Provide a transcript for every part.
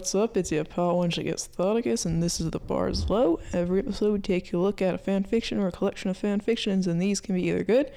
what's up? It's your pal Winch Gets Thoticus, and this is the Bars Low. Every episode, we take a look at a fan fiction or a collection of fan fictions, and these can be either good,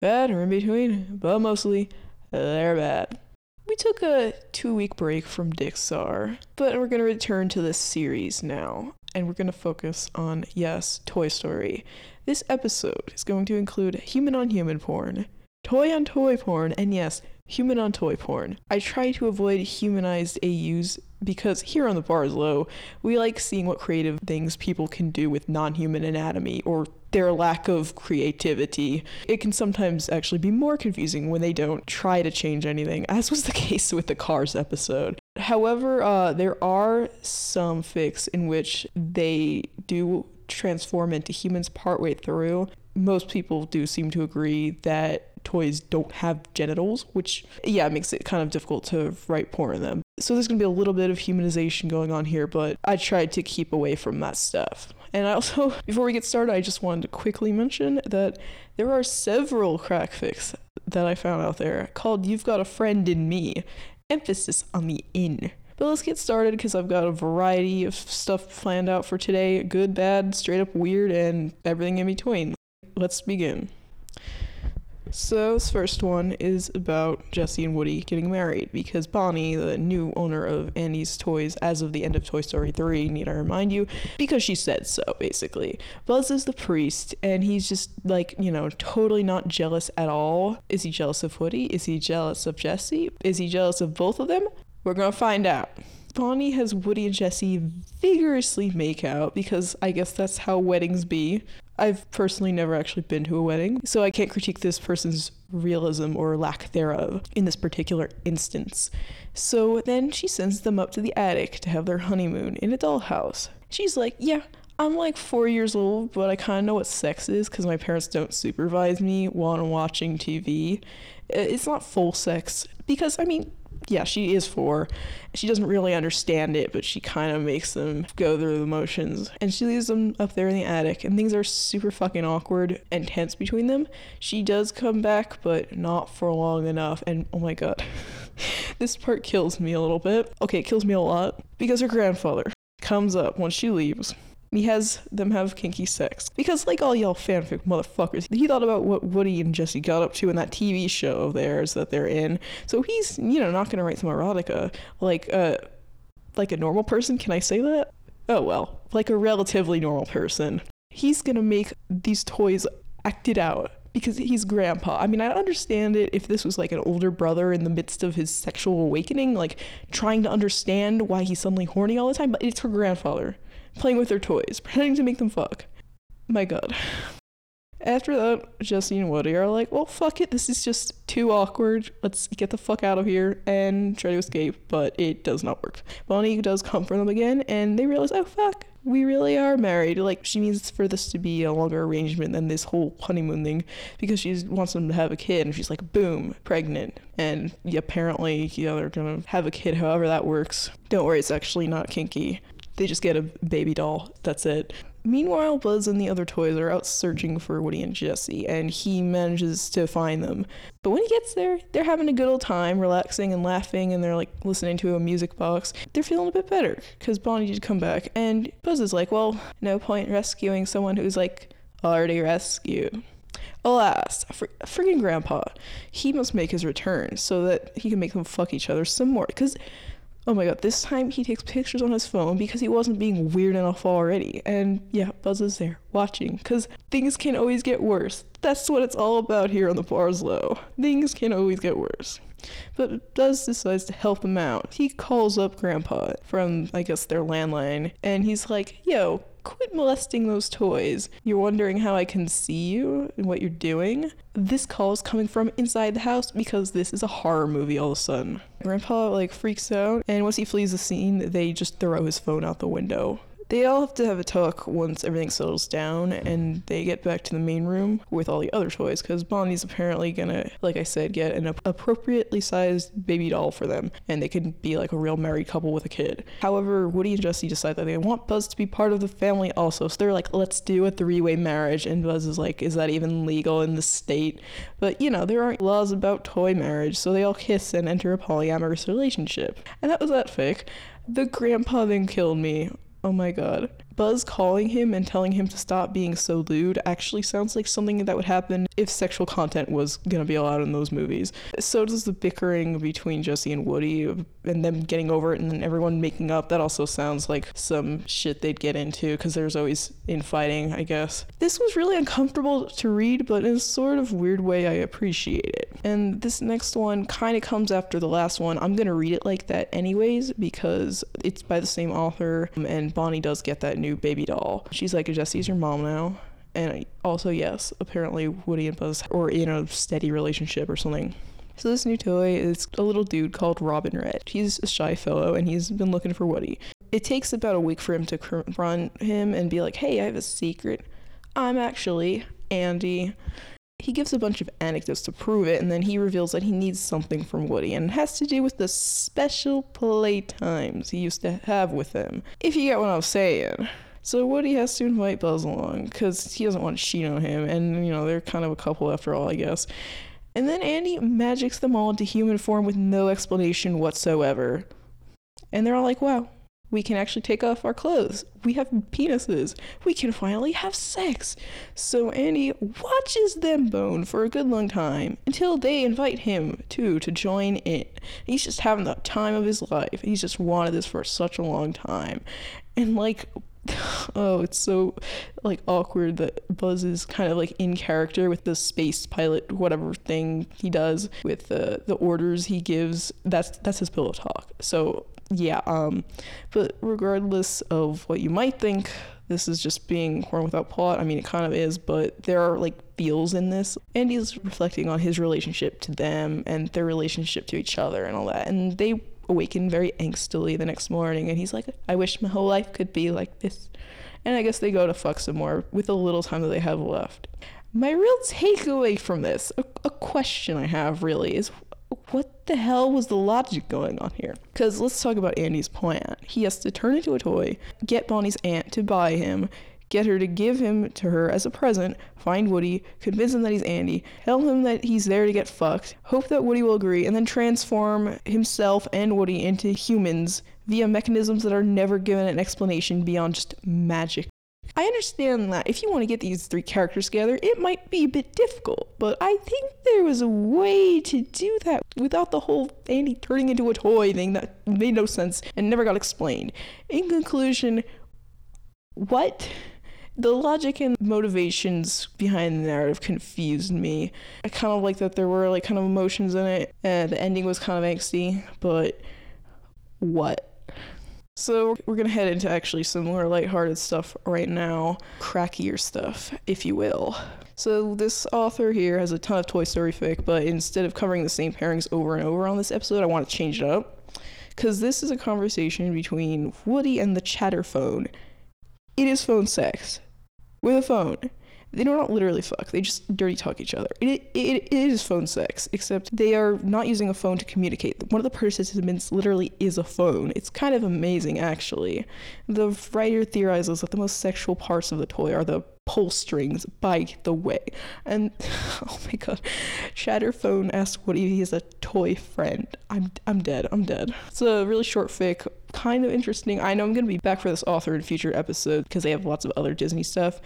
bad, or in between, but mostly, they're bad. We took a two week break from Dixar, but we're going to return to this series now, and we're going to focus on, yes, Toy Story. This episode is going to include human on human porn, toy on toy porn, and yes, human on toy porn. I try to avoid humanized AUs because here on the Bars Low, we like seeing what creative things people can do with non human anatomy or their lack of creativity. It can sometimes actually be more confusing when they don't try to change anything, as was the case with the Cars episode. However, uh, there are some fics in which they do transform into humans partway through. Most people do seem to agree that toys don't have genitals, which, yeah, makes it kind of difficult to write porn in them. So there's going to be a little bit of humanization going on here, but I tried to keep away from that stuff. And I also, before we get started, I just wanted to quickly mention that there are several crack fics that I found out there called You've Got a Friend in Me. Emphasis on the in. But let's get started because I've got a variety of stuff planned out for today good, bad, straight up weird, and everything in between. Let's begin. So this first one is about Jesse and Woody getting married because Bonnie, the new owner of Andy's Toys as of the end of Toy Story 3, need I remind you, because she said so, basically. Buzz is the priest, and he's just like, you know, totally not jealous at all. Is he jealous of Woody? Is he jealous of Jesse? Is he jealous of both of them? We're gonna find out. Bonnie has Woody and Jesse vigorously make out because I guess that's how weddings be. I've personally never actually been to a wedding, so I can't critique this person's realism or lack thereof in this particular instance. So then she sends them up to the attic to have their honeymoon in a dollhouse. She's like, Yeah, I'm like four years old, but I kind of know what sex is because my parents don't supervise me while I'm watching TV. It's not full sex because, I mean, yeah, she is four. She doesn't really understand it, but she kind of makes them go through the motions. And she leaves them up there in the attic, and things are super fucking awkward and tense between them. She does come back, but not for long enough. And oh my god, this part kills me a little bit. Okay, it kills me a lot because her grandfather comes up when she leaves he has them have kinky sex. Because, like all y'all fanfic motherfuckers, he thought about what Woody and Jesse got up to in that TV show of theirs that they're in. So he's, you know, not gonna write some erotica. Like, uh, like a normal person, can I say that? Oh well, like a relatively normal person. He's gonna make these toys acted out because he's grandpa. I mean, I understand it if this was like an older brother in the midst of his sexual awakening, like trying to understand why he's suddenly horny all the time, but it's her grandfather playing with their toys, pretending to make them fuck. My god. After that, Jesse and Woody are like, well, fuck it, this is just too awkward. Let's get the fuck out of here and try to escape, but it does not work. Bonnie does come for them again, and they realize, oh, fuck, we really are married. Like, she needs for this to be a longer arrangement than this whole honeymoon thing because she wants them to have a kid, and she's like, boom, pregnant. And yeah, apparently, you know, they're gonna have a kid however that works. Don't worry, it's actually not kinky. They just get a baby doll. That's it. Meanwhile, Buzz and the other toys are out searching for Woody and Jesse, and he manages to find them. But when he gets there, they're having a good old time, relaxing and laughing, and they're like listening to a music box. They're feeling a bit better because Bonnie did come back, and Buzz is like, "Well, no point rescuing someone who's like already rescued." Alas, fr- freaking Grandpa, he must make his return so that he can make them fuck each other some more. Because Oh my god, this time he takes pictures on his phone because he wasn't being weird enough already. And yeah, Buzz is there watching because things can always get worse. That's what it's all about here on the Bars Low. Things can always get worse. But Buzz decides to help him out. He calls up Grandpa from, I guess, their landline, and he's like, yo, quit molesting those toys. You're wondering how I can see you and what you're doing? This call is coming from inside the house because this is a horror movie all of a sudden. Grandpa like freaks out, and once he flees the scene, they just throw his phone out the window. They all have to have a talk once everything settles down and they get back to the main room with all the other toys because Bonnie's apparently gonna, like I said, get an appropriately sized baby doll for them and they can be like a real married couple with a kid. However, Woody and Jesse decide that they want Buzz to be part of the family also, so they're like, let's do a three way marriage. And Buzz is like, is that even legal in the state? But you know, there aren't laws about toy marriage, so they all kiss and enter a polyamorous relationship. And that was that fic. The grandpa then killed me. Oh my god. Buzz calling him and telling him to stop being so lewd actually sounds like something that would happen if sexual content was gonna be allowed in those movies. So does the bickering between Jesse and Woody and them getting over it and then everyone making up. That also sounds like some shit they'd get into because there's always infighting, I guess. This was really uncomfortable to read, but in a sort of weird way, I appreciate it. And this next one kind of comes after the last one. I'm gonna read it like that anyways because it's by the same author um, and Bonnie does get that new baby doll. She's like, Jesse's your mom now. And also, yes, apparently Woody and Buzz are in a steady relationship or something. So this new toy is a little dude called Robin Red. He's a shy fellow and he's been looking for Woody. It takes about a week for him to confront him and be like, "Hey, I have a secret. I'm actually Andy." He gives a bunch of anecdotes to prove it, and then he reveals that he needs something from Woody, and it has to do with the special playtimes he used to have with him. If you get what I'm saying. So Woody has to invite Buzz along because he doesn't want to cheat on him, and you know they're kind of a couple after all, I guess. And then Andy magics them all into human form with no explanation whatsoever. And they're all like, "Wow, we can actually take off our clothes. We have penises. We can finally have sex." So Andy watches them bone for a good long time until they invite him too to join in. He's just having the time of his life. He's just wanted this for such a long time. And like oh, it's so like awkward that Buzz is kind of like in character with the space pilot whatever thing he does with the the orders he gives. That's that's his pillow talk. So yeah, um, but regardless of what you might think, this is just being horn without plot. I mean, it kind of is, but there are like feels in this. Andy's reflecting on his relationship to them and their relationship to each other and all that, and they awaken very angstily the next morning and he's like i wish my whole life could be like this and i guess they go to fuck some more with the little time that they have left my real takeaway from this a, a question i have really is what the hell was the logic going on here? Because let's talk about Andy's plan. He has to turn into a toy, get Bonnie's aunt to buy him, get her to give him to her as a present, find Woody, convince him that he's Andy, tell him that he's there to get fucked, hope that Woody will agree, and then transform himself and Woody into humans via mechanisms that are never given an explanation beyond just magic. I understand that if you want to get these three characters together, it might be a bit difficult, but I think there was a way to do that without the whole Andy turning into a toy thing that made no sense and never got explained. In conclusion, what? the logic and motivations behind the narrative confused me. I kind of like that there were like kind of emotions in it, and the ending was kind of angsty, but what? So we're gonna head into actually some more lighthearted stuff right now, crackier stuff, if you will. So this author here has a ton of Toy Story fic, but instead of covering the same pairings over and over on this episode, I want to change it up. Because this is a conversation between Woody and the Chatterphone. It is phone sex with a phone. They do not literally fuck. They just dirty talk each other. It, it, it is phone sex, except they are not using a phone to communicate. One of the participants literally is a phone. It's kind of amazing, actually. The writer theorizes that the most sexual parts of the toy are the pull strings, by the way. And oh my god, Chatterphone asks what if he is a toy friend. I'm I'm dead. I'm dead. It's a really short fic, kind of interesting. I know I'm gonna be back for this author in future episodes because they have lots of other Disney stuff.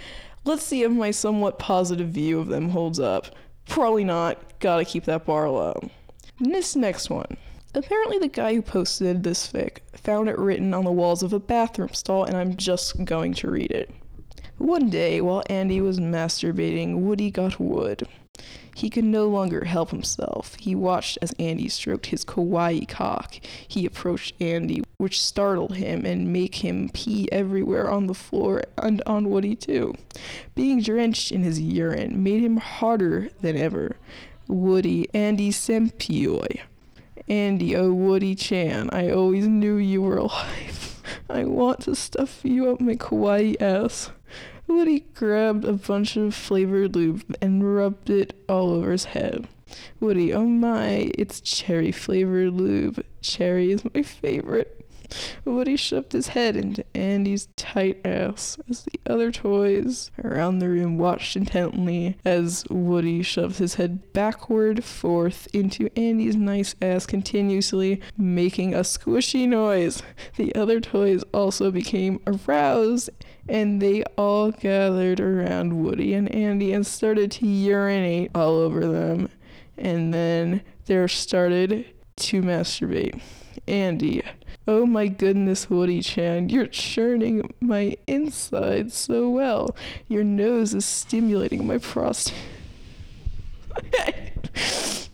Let's see if my somewhat positive view of them holds up. Probably not. Gotta keep that bar low. This next one. Apparently, the guy who posted this fic found it written on the walls of a bathroom stall, and I'm just going to read it. One day, while Andy was masturbating, Woody got wood. He could no longer help himself. He watched as Andy stroked his kawaii cock. He approached Andy, which startled him and made him pee everywhere on the floor and on Woody too. Being drenched in his urine made him harder than ever. Woody, Andy Senpai. Andy, oh Woody Chan, I always knew you were alive. I want to stuff you up my kawaii ass. Woody grabbed a bunch of flavored lube and rubbed it all over his head. Woody, oh my, it's cherry flavored lube. Cherry is my favorite. Woody shoved his head into Andy's tight ass as the other toys around the room watched intently as Woody shoved his head backward, forth into Andy's nice ass continuously, making a squishy noise. The other toys also became aroused and they all gathered around Woody and Andy and started to urinate all over them. And then there started to masturbate. Andy, oh my goodness, Woody Chan, you're churning my insides so well. Your nose is stimulating my prostate.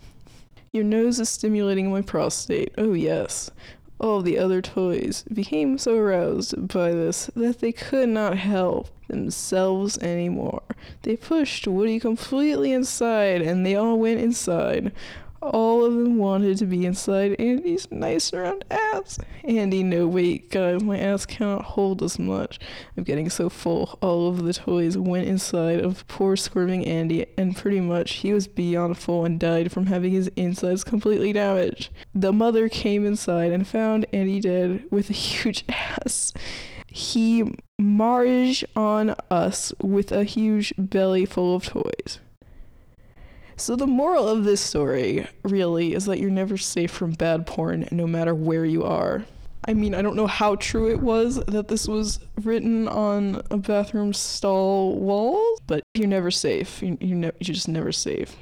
Your nose is stimulating my prostate. Oh, yes. All the other toys became so aroused by this that they could not help themselves anymore. They pushed Woody completely inside and they all went inside. All of them wanted to be inside Andy's nice round ass. Andy, no wait, guys, my ass cannot hold as much. I'm getting so full. All of the toys went inside of poor squirming Andy, and pretty much he was beyond full and died from having his insides completely damaged. The mother came inside and found Andy dead with a huge ass. He marged on us with a huge belly full of toys. So, the moral of this story really is that you're never safe from bad porn no matter where you are. I mean, I don't know how true it was that this was written on a bathroom stall wall, but you're never safe. You, you ne- you're just never safe.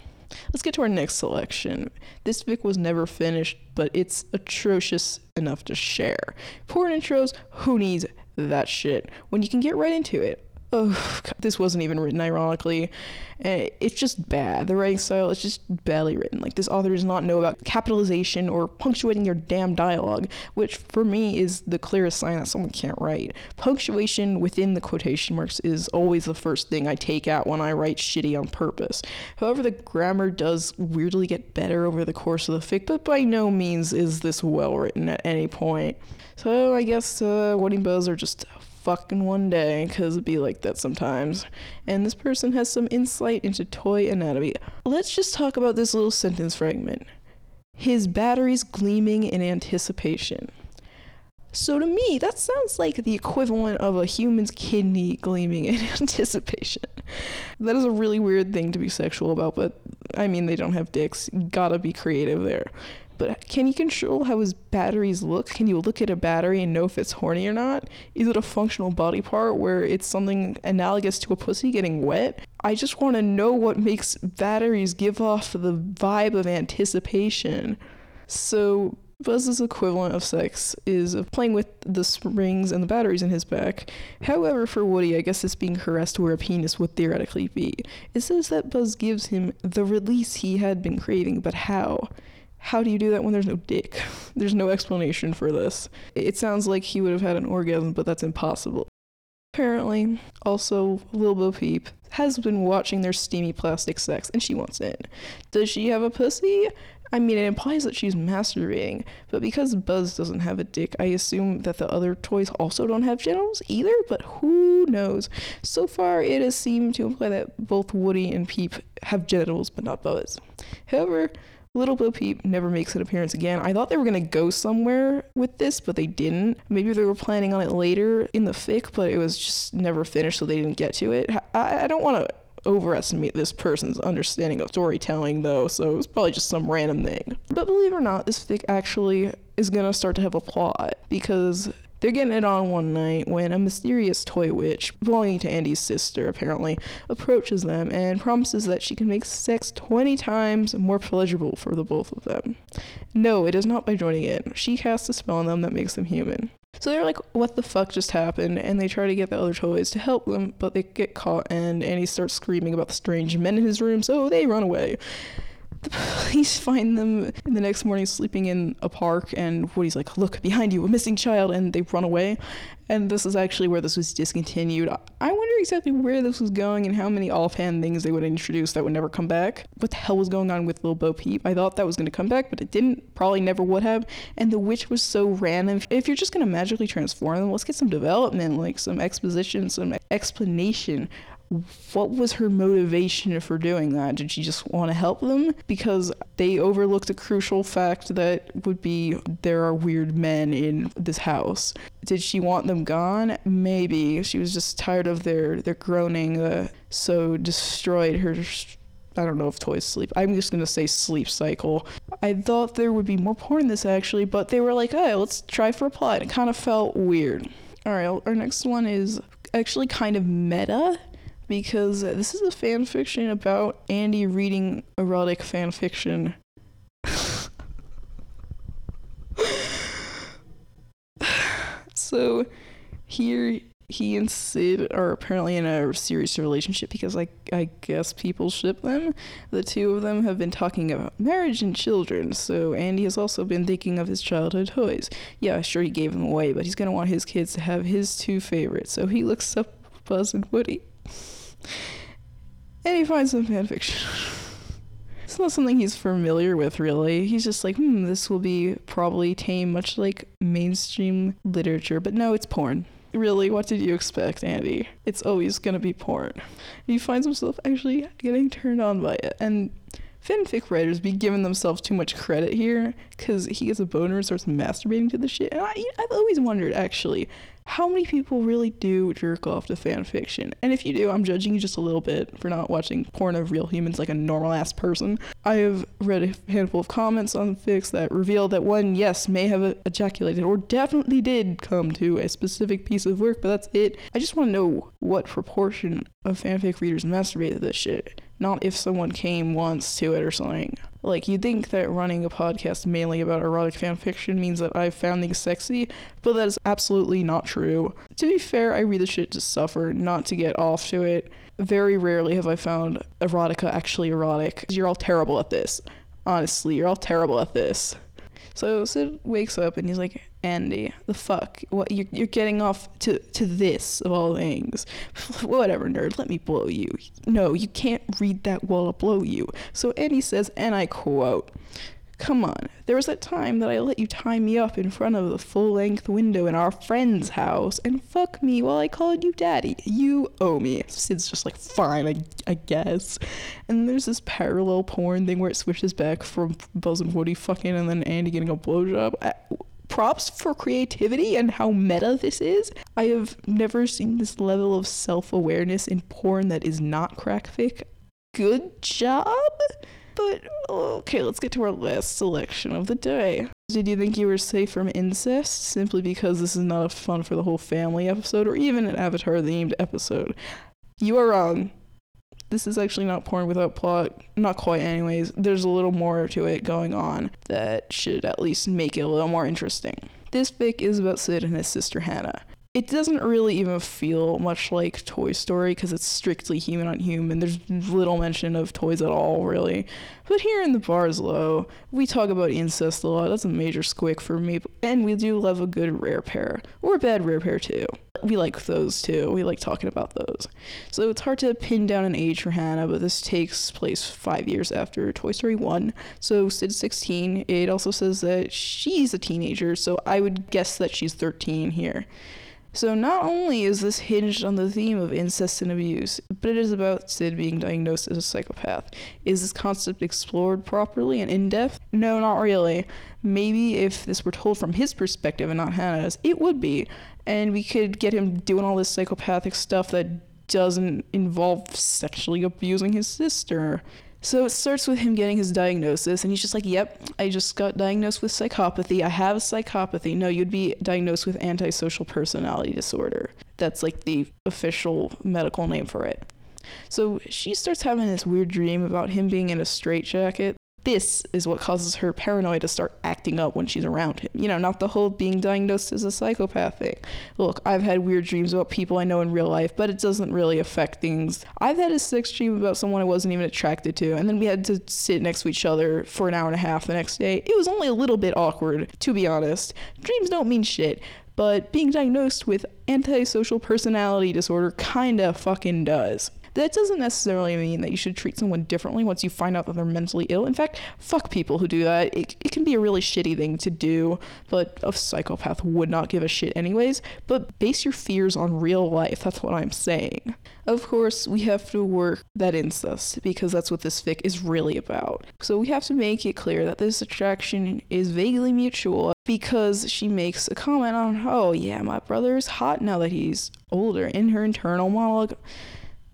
Let's get to our next selection. This fic was never finished, but it's atrocious enough to share. Porn intros, who needs that shit? When you can get right into it oh, this wasn't even written ironically. Uh, it's just bad. The writing style is just badly written. Like, this author does not know about capitalization or punctuating your damn dialogue, which for me is the clearest sign that someone can't write. Punctuation within the quotation marks is always the first thing I take out when I write shitty on purpose. However, the grammar does weirdly get better over the course of the fic, but by no means is this well written at any point. So I guess uh, Wedding Buzz are just fucking one day because it'd be like that sometimes. And this person has some insight into toy anatomy. Let's just talk about this little sentence fragment. His batteries gleaming in anticipation. So to me, that sounds like the equivalent of a human's kidney gleaming in anticipation. That is a really weird thing to be sexual about, but I mean, they don't have dicks. gotta be creative there. But can you control how his batteries look? Can you look at a battery and know if it's horny or not? Is it a functional body part where it's something analogous to a pussy getting wet? I just want to know what makes batteries give off the vibe of anticipation. So, Buzz's equivalent of sex is of playing with the springs and the batteries in his back. However, for Woody, I guess this being caressed where a penis would theoretically be. It says that Buzz gives him the release he had been craving, but how? How do you do that when there's no dick? There's no explanation for this. It sounds like he would have had an orgasm, but that's impossible. Apparently, also, Lil Bo Peep has been watching their steamy plastic sex and she wants in. Does she have a pussy? I mean, it implies that she's masturbating, but because Buzz doesn't have a dick, I assume that the other toys also don't have genitals either, but who knows? So far, it has seemed to imply that both Woody and Peep have genitals, but not Buzz. However, Little Bo Peep never makes an appearance again. I thought they were gonna go somewhere with this, but they didn't. Maybe they were planning on it later in the fic, but it was just never finished, so they didn't get to it. I, I don't want to overestimate this person's understanding of storytelling, though, so it was probably just some random thing. But believe it or not, this fic actually is gonna start to have a plot because they're getting it on one night when a mysterious toy witch, belonging to Andy's sister apparently, approaches them and promises that she can make sex 20 times more pleasurable for the both of them. No, it is not by joining in. She casts a spell on them that makes them human. So they're like, what the fuck just happened? And they try to get the other toys to help them, but they get caught and Andy starts screaming about the strange men in his room, so they run away. The police find them the next morning sleeping in a park, and Woody's like, Look, behind you, a missing child, and they run away. And this is actually where this was discontinued. I wonder exactly where this was going and how many offhand things they would introduce that would never come back. What the hell was going on with Lil Bo Peep? I thought that was going to come back, but it didn't. Probably never would have. And the witch was so random. If you're just going to magically transform them, let's get some development, like some exposition, some explanation what was her motivation for doing that? Did she just want to help them? Because they overlooked a crucial fact that would be there are weird men in this house. Did she want them gone? Maybe. She was just tired of their, their groaning, uh, so destroyed her I don't know if toys sleep. I'm just gonna say sleep cycle. I thought there would be more porn in this actually, but they were like, hey, let's try for a plot. It kind of felt weird. All right, our next one is actually kind of meta because this is a fan fiction about Andy reading erotic fan fiction. so here he and Sid are apparently in a serious relationship because I, I guess people ship them. The two of them have been talking about marriage and children, so Andy has also been thinking of his childhood toys. Yeah, sure, he gave them away, but he's going to want his kids to have his two favorites, so he looks up Buzz and Woody. And he finds some fanfiction. it's not something he's familiar with, really. He's just like, hmm, this will be probably tame, much like mainstream literature, but no, it's porn. Really, what did you expect, Andy? It's always gonna be porn. He finds himself actually getting turned on by it. And fanfic writers be giving themselves too much credit here because he gets a boner and starts masturbating to the shit. And I, I've always wondered, actually, how many people really do jerk off to fan fiction? And if you do, I'm judging you just a little bit for not watching porn of real humans like a normal ass person. I have read a handful of comments on fics that reveal that one, yes, may have ejaculated or definitely did come to a specific piece of work, but that's it. I just want to know what proportion of fanfic readers masturbate to this shit, not if someone came once to it or something. Like, you'd think that running a podcast mainly about erotic fan fiction means that I've found things sexy, but that is absolutely not true. To be fair, I read the shit to suffer, not to get off to it. Very rarely have I found erotica actually erotic. You're all terrible at this. Honestly, you're all terrible at this. So Sid wakes up and he's like, Andy, the fuck? What you're, you're getting off to to this of all things? Whatever, nerd. Let me blow you. No, you can't read that while I blow you. So Andy says, and I quote. Come on, there was that time that I let you tie me up in front of the full length window in our friend's house and fuck me while I called you daddy. You owe me. Sid's just like, fine, I, I guess. And there's this parallel porn thing where it switches back from Buzz and Woody fucking and then Andy getting a blowjob. props for creativity and how meta this is. I have never seen this level of self awareness in porn that is not crackfic. Good job! But oh, okay, let's get to our last selection of the day. Did you think you were safe from incest simply because this is not a fun for the whole family episode or even an Avatar themed episode? You are wrong. This is actually not porn without plot. Not quite, anyways. There's a little more to it going on that should at least make it a little more interesting. This fic is about Sid and his sister Hannah it doesn't really even feel much like Toy Story because it's strictly human on human. There's little mention of toys at all, really. But here in the bars low, we talk about incest a lot. That's a major squick for me. And we do love a good rare pair, or a bad rare pair too. We like those too. We like talking about those. So it's hard to pin down an age for Hannah, but this takes place five years after Toy Story 1. So Sid's 16. It also says that she's a teenager, so I would guess that she's 13 here. So not only is this hinged on the theme of incest and abuse, but it is about Sid being diagnosed as a psychopath. Is this concept explored properly and in depth? No, not really. Maybe if this were told from his perspective and not Hannah's, it would be. And we could get him doing all this psychopathic stuff that doesn't involve sexually abusing his sister. So it starts with him getting his diagnosis, and he's just like, Yep, I just got diagnosed with psychopathy. I have psychopathy. No, you'd be diagnosed with antisocial personality disorder. That's like the official medical name for it. So she starts having this weird dream about him being in a straitjacket this is what causes her paranoia to start acting up when she's around him. You know, not the whole being diagnosed as a psychopath thing. Look, I've had weird dreams about people I know in real life, but it doesn't really affect things. I've had a sex dream about someone I wasn't even attracted to, and then we had to sit next to each other for an hour and a half the next day. It was only a little bit awkward, to be honest. Dreams don't mean shit, but being diagnosed with antisocial personality disorder kinda fucking does. That doesn't necessarily mean that you should treat someone differently once you find out that they're mentally ill. In fact, fuck people who do that. It, it can be a really shitty thing to do, but a psychopath would not give a shit anyways. But base your fears on real life. That's what I'm saying. Of course, we have to work that incest because that's what this fic is really about. So we have to make it clear that this attraction is vaguely mutual because she makes a comment on, oh yeah, my brother's hot now that he's older in her internal monologue.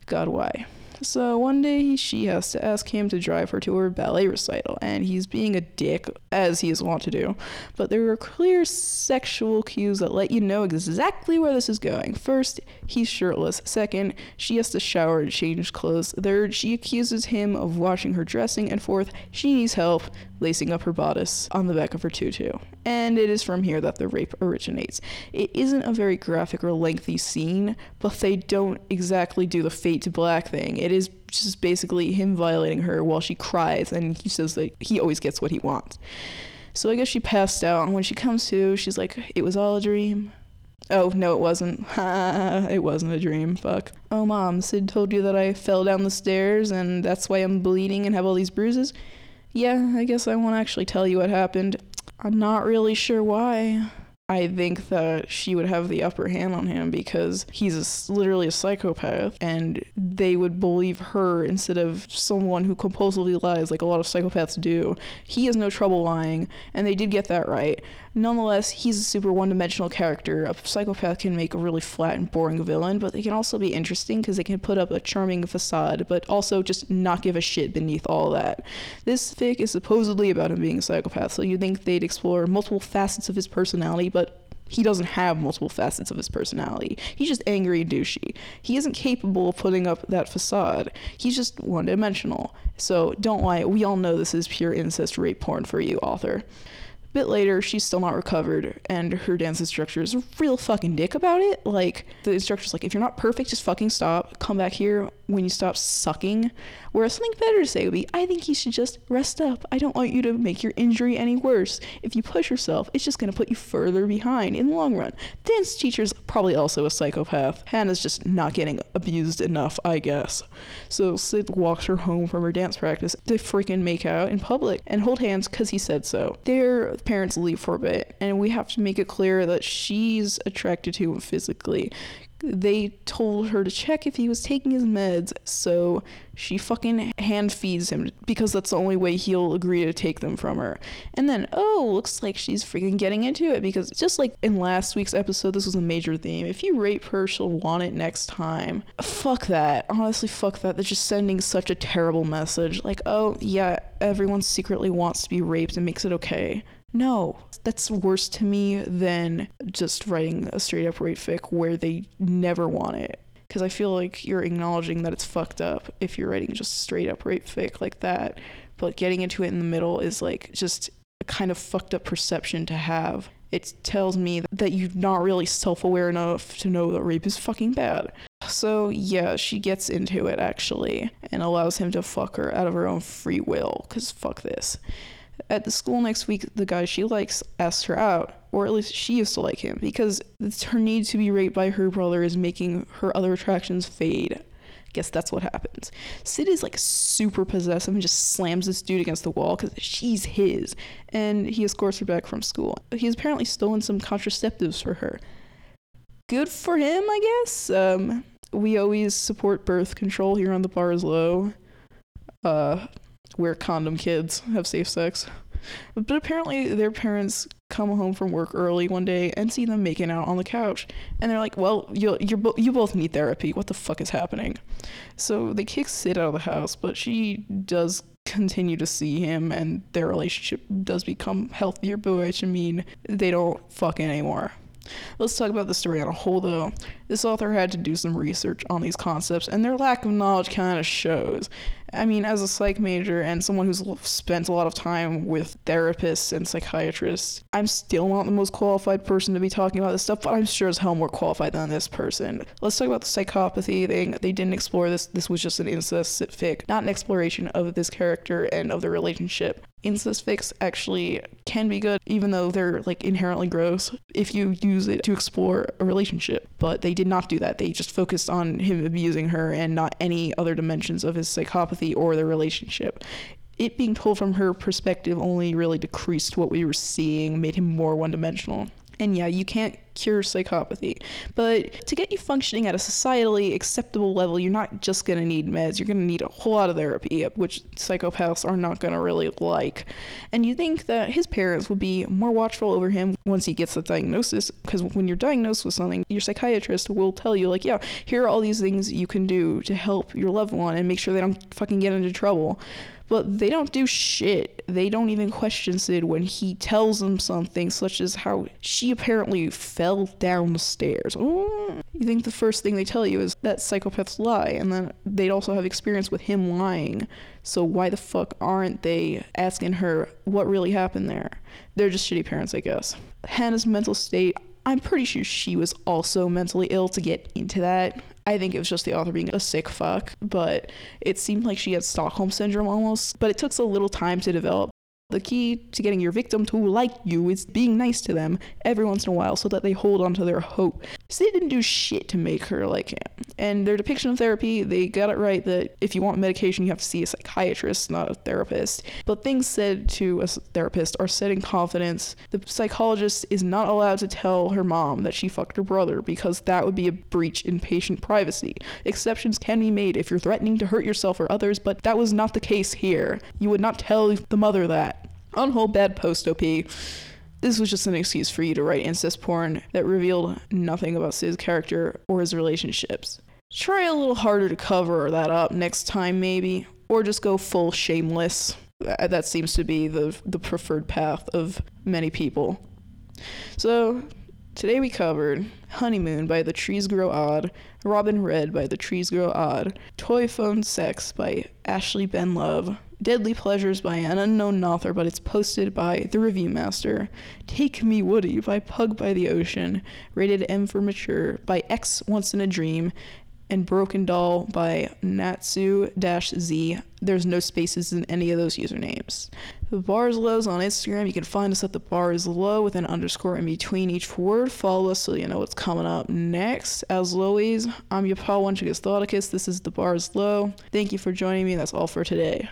God, why? So one day she has to ask him to drive her to her ballet recital, and he's being a dick, as he is wont to do. But there are clear sexual cues that let you know exactly where this is going. First, he's shirtless. Second, she has to shower and change clothes. Third, she accuses him of washing her dressing. And fourth, she needs help lacing up her bodice on the back of her tutu. And it is from here that the rape originates. It isn't a very graphic or lengthy scene, but they don't exactly do the fade to black thing. It is just basically him violating her while she cries, and he says that he always gets what he wants. So I guess she passed out, and when she comes to, she's like, It was all a dream. Oh, no, it wasn't. it wasn't a dream. Fuck. Oh, mom, Sid told you that I fell down the stairs, and that's why I'm bleeding and have all these bruises? Yeah, I guess I won't actually tell you what happened. I'm not really sure why. I think that she would have the upper hand on him because he's a, literally a psychopath and they would believe her instead of someone who compulsively lies like a lot of psychopaths do. He has no trouble lying and they did get that right. Nonetheless, he's a super one dimensional character. A psychopath can make a really flat and boring villain, but they can also be interesting because they can put up a charming facade, but also just not give a shit beneath all that. This fic is supposedly about him being a psychopath, so you'd think they'd explore multiple facets of his personality, but he doesn't have multiple facets of his personality. He's just angry and douchey. He isn't capable of putting up that facade. He's just one dimensional. So don't lie. We all know this is pure incest rape porn for you, author A bit later, she's still not recovered, and her dance instructor is a real fucking dick about it. Like, the instructor's like, if you're not perfect, just fucking stop. Come back here when you stop sucking. Whereas something better to say would be, I think you should just rest up. I don't want you to make your injury any worse. If you push yourself, it's just gonna put you further behind in the long run. Dance teacher's probably also a psychopath. Hannah's just not getting abused enough, I guess. So Sid walks her home from her dance practice to freaking make out in public and hold hands because he said so. Their parents leave for a bit, and we have to make it clear that she's attracted to him physically they told her to check if he was taking his meds, so she fucking hand feeds him because that's the only way he'll agree to take them from her. And then, oh, looks like she's freaking getting into it because just like in last week's episode, this was a major theme. If you rape her, she'll want it next time. Fuck that. Honestly, fuck that. They're just sending such a terrible message. Like, oh, yeah, everyone secretly wants to be raped and makes it okay. No, that's worse to me than just writing a straight up rape fic where they never want it. Because I feel like you're acknowledging that it's fucked up if you're writing just straight up rape fic like that. But getting into it in the middle is like just a kind of fucked up perception to have. It tells me that you're not really self aware enough to know that rape is fucking bad. So, yeah, she gets into it actually and allows him to fuck her out of her own free will. Because fuck this. At the school next week, the guy she likes asks her out, or at least she used to like him, because her need to be raped by her brother is making her other attractions fade. Guess that's what happens. Sid is like super possessive and just slams this dude against the wall because she's his, and he escorts her back from school. He's apparently stolen some contraceptives for her. Good for him, I guess. Um, we always support birth control here on the bars low. Uh, wear condom kids have safe sex. But apparently, their parents come home from work early one day and see them making out on the couch, and they're like, "Well, you you bo- you both need therapy. What the fuck is happening?" So they kick Sid out of the house, but she does continue to see him, and their relationship does become healthier. But I mean, they don't fuck anymore. Let's talk about the story on a whole, though. This author had to do some research on these concepts, and their lack of knowledge kind of shows. I mean, as a psych major and someone who's spent a lot of time with therapists and psychiatrists, I'm still not the most qualified person to be talking about this stuff, but I'm sure as hell more qualified than this person. Let's talk about the psychopathy thing. They didn't explore this. This was just an incest fic, not an exploration of this character and of the relationship incest fics actually can be good even though they're like inherently gross if you use it to explore a relationship but they did did not do that. They just focused on him abusing her and not any other dimensions of his psychopathy or their relationship. It being told from her perspective only really decreased what we were seeing, made him more one dimensional. And yeah, you can't cure psychopathy. But to get you functioning at a societally acceptable level, you're not just going to need meds. You're going to need a whole lot of therapy, uh, which psychopaths are not going to really like. And you think that his parents would be more watchful over him once he gets the diagnosis, because when you're diagnosed with something, your psychiatrist will tell you, like, yeah, here are all these things you can do to help your loved one and make sure they don't fucking get into trouble. But they don't do shit. They don't even question Sid when he tells them something, such as how she apparently fell down the stairs. Oh, you think the first thing they tell you is that psychopaths lie, and then they'd also have experience with him lying. So why the fuck aren't they asking her what really happened there? They're just shitty parents, I guess. Hannah's mental state I'm pretty sure she was also mentally ill to get into that. I think it was just the author being a sick fuck, but it seemed like she had Stockholm syndrome almost. But it took a little time to develop. The key to getting your victim to like you is being nice to them every once in a while so that they hold on to their hope. So they didn't do shit to make her like him. And their depiction of therapy, they got it right that if you want medication, you have to see a psychiatrist, not a therapist. But things said to a therapist are said in confidence. The psychologist is not allowed to tell her mom that she fucked her brother because that would be a breach in patient privacy. Exceptions can be made if you're threatening to hurt yourself or others, but that was not the case here. You would not tell the mother that on whole bad post OP. This was just an excuse for you to write incest porn that revealed nothing about Sid's character or his relationships. Try a little harder to cover that up next time, maybe, or just go full shameless. Uh, that seems to be the the preferred path of many people. So, today we covered Honeymoon by The Trees Grow Odd, Robin Red by The Trees Grow Odd, Toy Phone Sex by Ashley Ben Love, Deadly Pleasures by an unknown author, but it's posted by The Review Master. Take Me Woody by Pug by the Ocean. Rated M for Mature by X Once in a Dream. And Broken Doll by Natsu Z. There's no spaces in any of those usernames. The bar is lows on Instagram. You can find us at the bar is low with an underscore in between each word. Follow us so you know what's coming up next. As always, I'm your pal One This is the bar is low. Thank you for joining me. That's all for today.